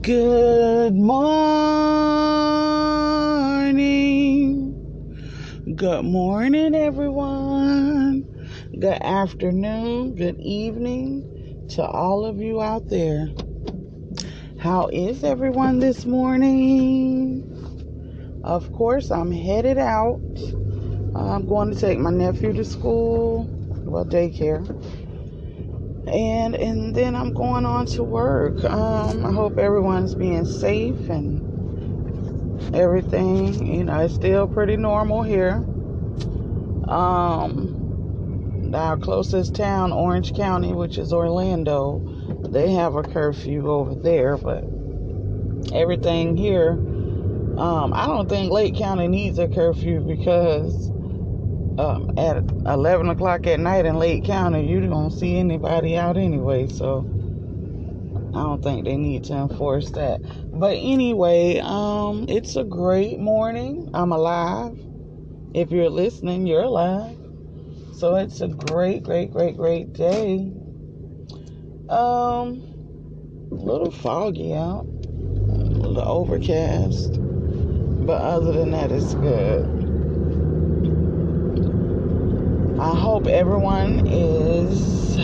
Good morning. Good morning, everyone. Good afternoon, good evening to all of you out there. How is everyone this morning? Of course, I'm headed out. I'm going to take my nephew to school, well, daycare and and then I'm going on to work. Um, I hope everyone's being safe and everything. You know, it's still pretty normal here. Um, our closest town, Orange County, which is Orlando, they have a curfew over there, but everything here. Um, I don't think Lake County needs a curfew because um, at 11 o'clock at night in Lake County, you don't see anybody out anyway. So I don't think they need to enforce that. But anyway, um, it's a great morning. I'm alive. If you're listening, you're alive. So it's a great, great, great, great day. Um, a little foggy out, a little overcast, but other than that, it's good. I hope everyone is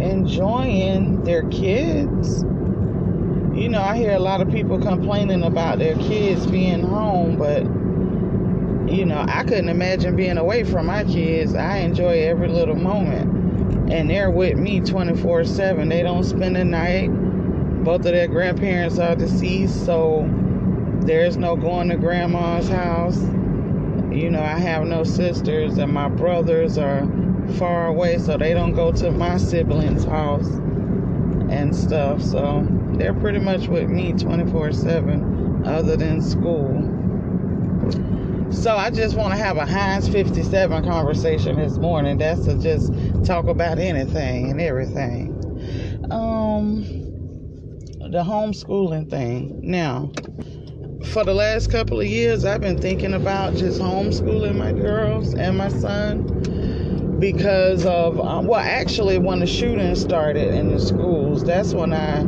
enjoying their kids. You know, I hear a lot of people complaining about their kids being home, but you know, I couldn't imagine being away from my kids. I enjoy every little moment. And they're with me 24 7. They don't spend the night. Both of their grandparents are deceased, so there's no going to grandma's house you know, I have no sisters, and my brothers are far away, so they don't go to my siblings' house and stuff. So they're pretty much with me 24 7, other than school. So I just want to have a Heinz 57 conversation this morning. That's to just talk about anything and everything. Um, the homeschooling thing. Now, for the last couple of years, I've been thinking about just homeschooling my girls and my son because of, um, well, actually, when the shooting started in the schools, that's when I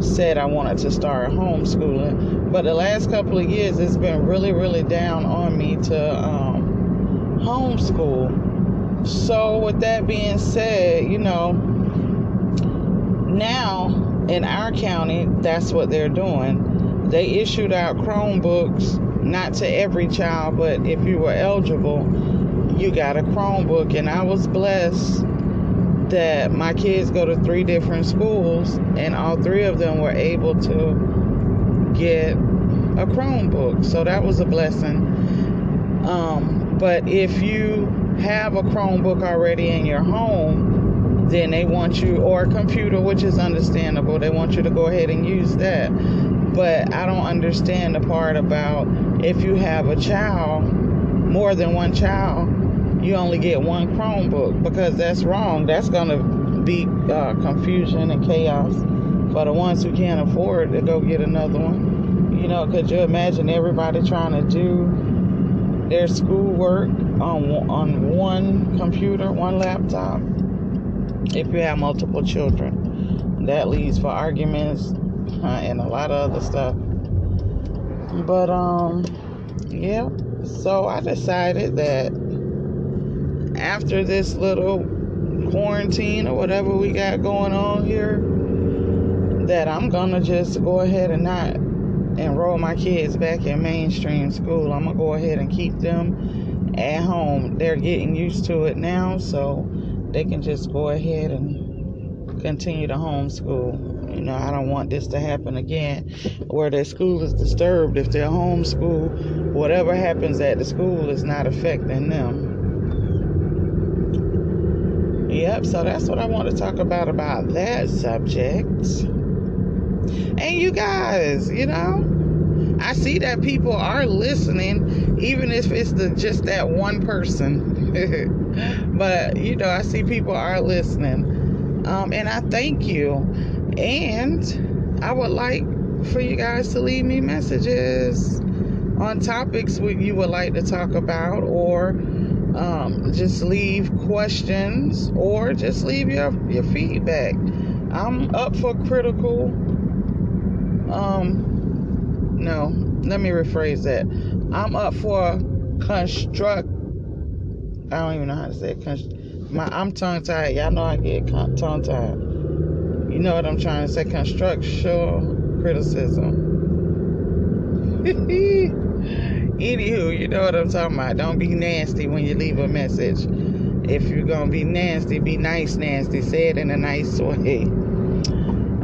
said I wanted to start homeschooling. But the last couple of years, it's been really, really down on me to um, homeschool. So, with that being said, you know, now in our county, that's what they're doing they issued out Chromebooks, not to every child, but if you were eligible, you got a Chromebook. And I was blessed that my kids go to three different schools, and all three of them were able to get a Chromebook. So that was a blessing. Um, but if you have a Chromebook already in your home, then they want you, or a computer, which is understandable, they want you to go ahead and use that. But I don't understand the part about if you have a child, more than one child, you only get one Chromebook because that's wrong. That's going to be uh, confusion and chaos for the ones who can't afford to go get another one. You know, could you imagine everybody trying to do their schoolwork on on one computer, one laptop? If you have multiple children, that leads for arguments and a lot of other stuff. But um yeah, so I decided that after this little quarantine or whatever we got going on here that I'm gonna just go ahead and not enroll my kids back in mainstream school. I'm gonna go ahead and keep them at home. They're getting used to it now, so they can just go ahead and continue to homeschool. You know, I don't want this to happen again where their school is disturbed. If they're homeschool, whatever happens at the school is not affecting them. Yep, so that's what I want to talk about about that subject. And you guys, you know, I see that people are listening, even if it's the just that one person. but you know, I see people are listening, um, and I thank you. And I would like for you guys to leave me messages on topics you would like to talk about, or um, just leave questions, or just leave your, your feedback. I'm up for critical um no, let me rephrase that. I'm up for construct I don't even know how to say it. My I'm tongue tied. Y'all know I get tongue tied. You know what I'm trying to say? Constructual criticism. Anywho, you know what I'm talking about. Don't be nasty when you leave a message. If you're gonna be nasty, be nice, nasty. Say it in a nice way.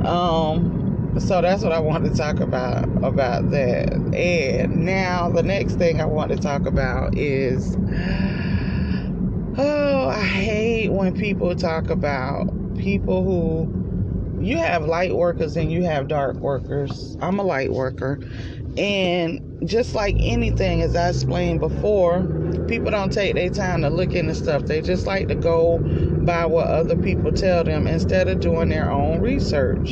Um, so that's what I want to talk about about that. And now the next thing I want to talk about is oh, I hate when people talk about people who you have light workers and you have dark workers. I'm a light worker. And just like anything, as I explained before, people don't take their time to look into stuff. They just like to go by what other people tell them instead of doing their own research.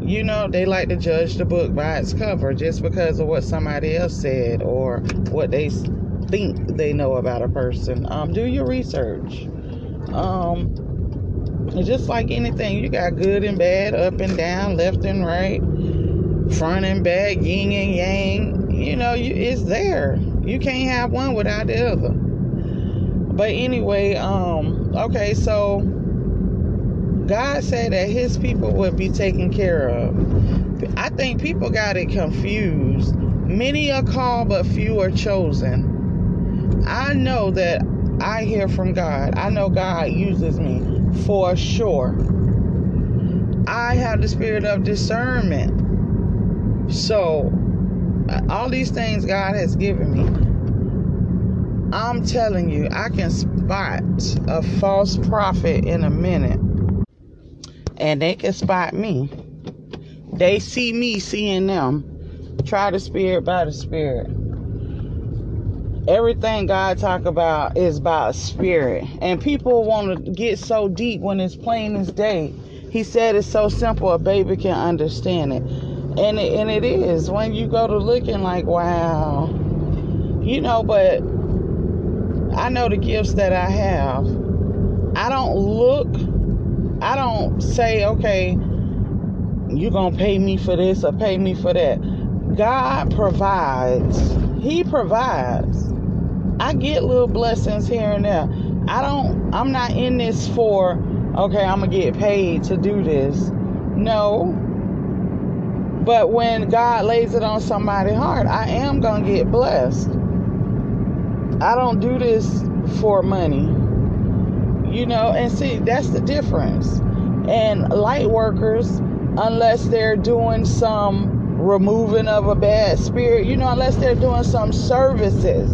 You know, they like to judge the book by its cover just because of what somebody else said or what they think they know about a person. Um, do your research. Um, just like anything, you got good and bad, up and down, left and right, front and back, yin and yang. You know, you, it's there. You can't have one without the other. But anyway, um, okay, so God said that His people would be taken care of. I think people got it confused. Many are called, but few are chosen. I know that I hear from God. I know God uses me for sure. I have the spirit of discernment. So, all these things God has given me, I'm telling you, I can spot a false prophet in a minute. And they can spot me. They see me seeing them. Try the spirit by the spirit everything God talk about is about spirit. And people want to get so deep when it's plain as day. He said it's so simple a baby can understand it. And it, and it is. When you go to looking like, wow. You know, but I know the gifts that I have. I don't look I don't say, okay, you're going to pay me for this or pay me for that. God provides. He provides. I get little blessings here and there. I don't, I'm not in this for, okay, I'm going to get paid to do this. No. But when God lays it on somebody's heart, I am going to get blessed. I don't do this for money. You know, and see, that's the difference. And light workers, unless they're doing some removing of a bad spirit, you know, unless they're doing some services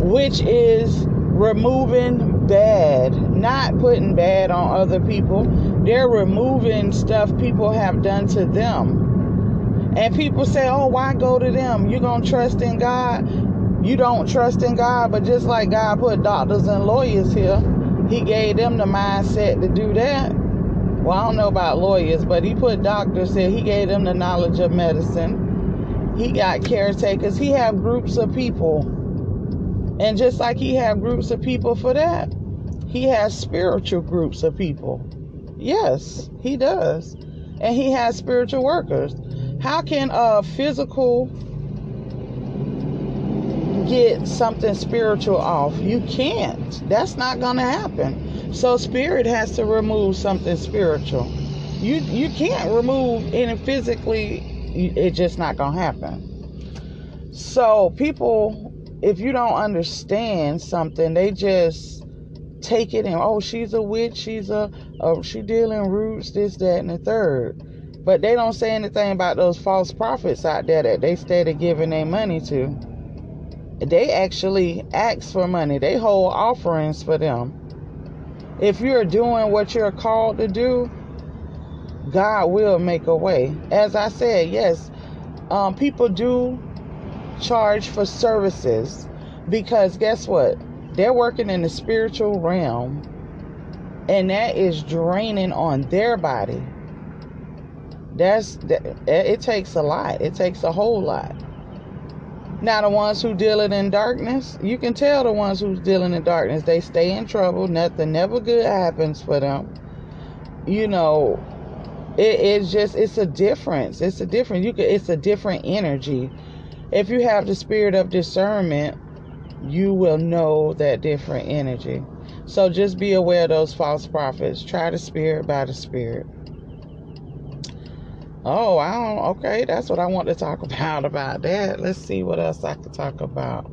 which is removing bad, not putting bad on other people. They're removing stuff people have done to them. And people say, oh, why go to them? You're going to trust in God. You don't trust in God, but just like God put doctors and lawyers here, He gave them the mindset to do that. Well, I don't know about lawyers, but He put doctors here. He gave them the knowledge of medicine. He got caretakers. He have groups of people and just like he have groups of people for that, he has spiritual groups of people. Yes, he does. And he has spiritual workers. How can a physical get something spiritual off? You can't. That's not going to happen. So spirit has to remove something spiritual. You you can't remove any physically. It's just not to happen. So people if you don't understand something, they just take it and oh, she's a witch, she's a, oh, she dealing roots, this, that, and the third. But they don't say anything about those false prophets out there that they started giving their money to. They actually ask for money. They hold offerings for them. If you're doing what you're called to do, God will make a way. As I said, yes, um, people do charge for services because guess what? They're working in the spiritual realm and that is draining on their body. That's it takes a lot. It takes a whole lot. Now the ones who dealing in darkness, you can tell the ones who's dealing in darkness, they stay in trouble. Nothing never good happens for them. You know, it, it's just it's a difference. It's a different you could it's a different energy. If you have the spirit of discernment, you will know that different energy. So just be aware of those false prophets. Try the spirit by the spirit. Oh, I don't. Okay, that's what I want to talk about about that. Let's see what else I could talk about.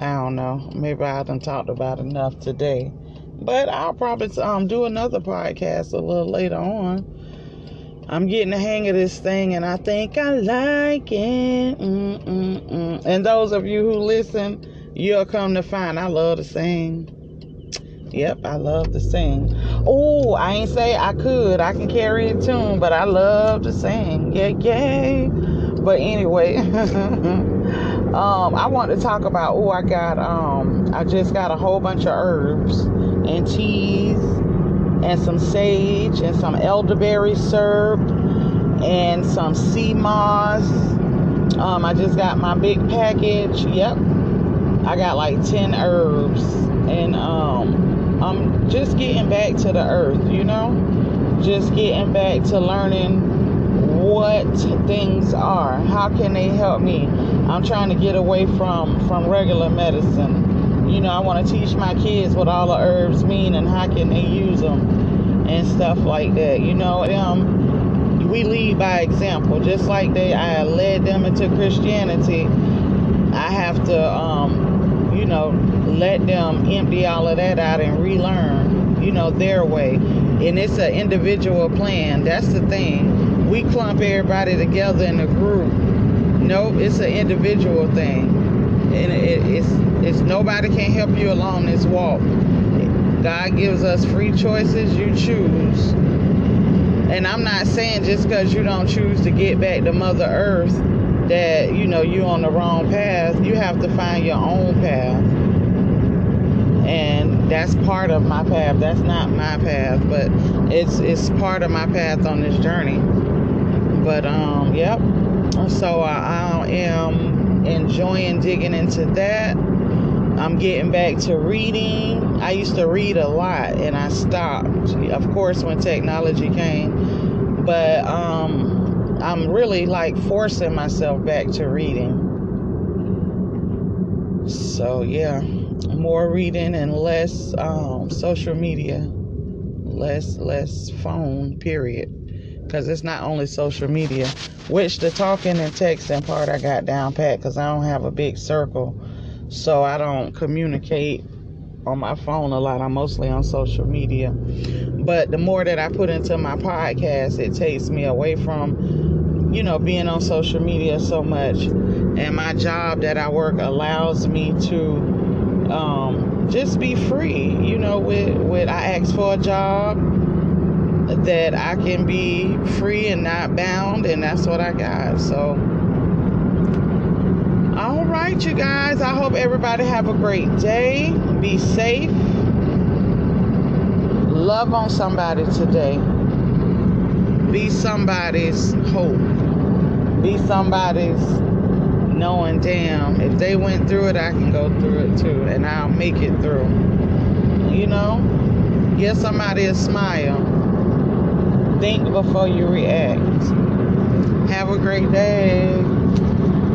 I don't know. Maybe I haven't talked about enough today, but I'll probably um do another podcast a little later on. I'm getting the hang of this thing, and I think I like it. Mm-mm-mm. And those of you who listen, you'll come to find I love to sing. Yep, I love to sing. Oh, I ain't say I could. I can carry a tune, but I love to sing. Yeah, yeah. But anyway, um, I want to talk about. Oh, I got. Um, I just got a whole bunch of herbs and teas and some sage and some elderberry syrup and some sea moss. Um, I just got my big package. Yep, I got like ten herbs and um I'm just getting back to the earth, you know? Just getting back to learning what things are. How can they help me? I'm trying to get away from from regular medicine. You know, I want to teach my kids what all the herbs mean and how can they use them and stuff like that. You know, um we lead by example. Just like they I led them into Christianity, I have to um you know let them empty all of that out and relearn, you know, their way. And it's an individual plan. That's the thing. We clump everybody together in a group. Nope, it's an individual thing. And it, it's it's nobody can help you along this walk. God gives us free choices, you choose. And I'm not saying just because you don't choose to get back to Mother Earth that you know you're on the wrong path. You have to find your own path and that's part of my path. That's not my path, but it's it's part of my path on this journey. But um, yep. So I, I am enjoying digging into that. I'm getting back to reading. I used to read a lot and I stopped, of course, when technology came. But um, I'm really like forcing myself back to reading. So, yeah more reading and less um, social media, less less phone. Period. Because it's not only social media, which the talking and texting part I got down pat. Because I don't have a big circle, so I don't communicate on my phone a lot. I'm mostly on social media. But the more that I put into my podcast, it takes me away from, you know, being on social media so much. And my job that I work allows me to um, just be free. You know, with with I ask for a job that I can be free and not bound, and that's what I got. So, all right, you guys. I hope everybody have a great day. Be safe. Love on somebody today. Be somebody's hope. Be somebody's knowing, damn, if they went through it, I can go through it too, and I'll make it through. You know, give somebody a smile. Think before you react. Have a great day.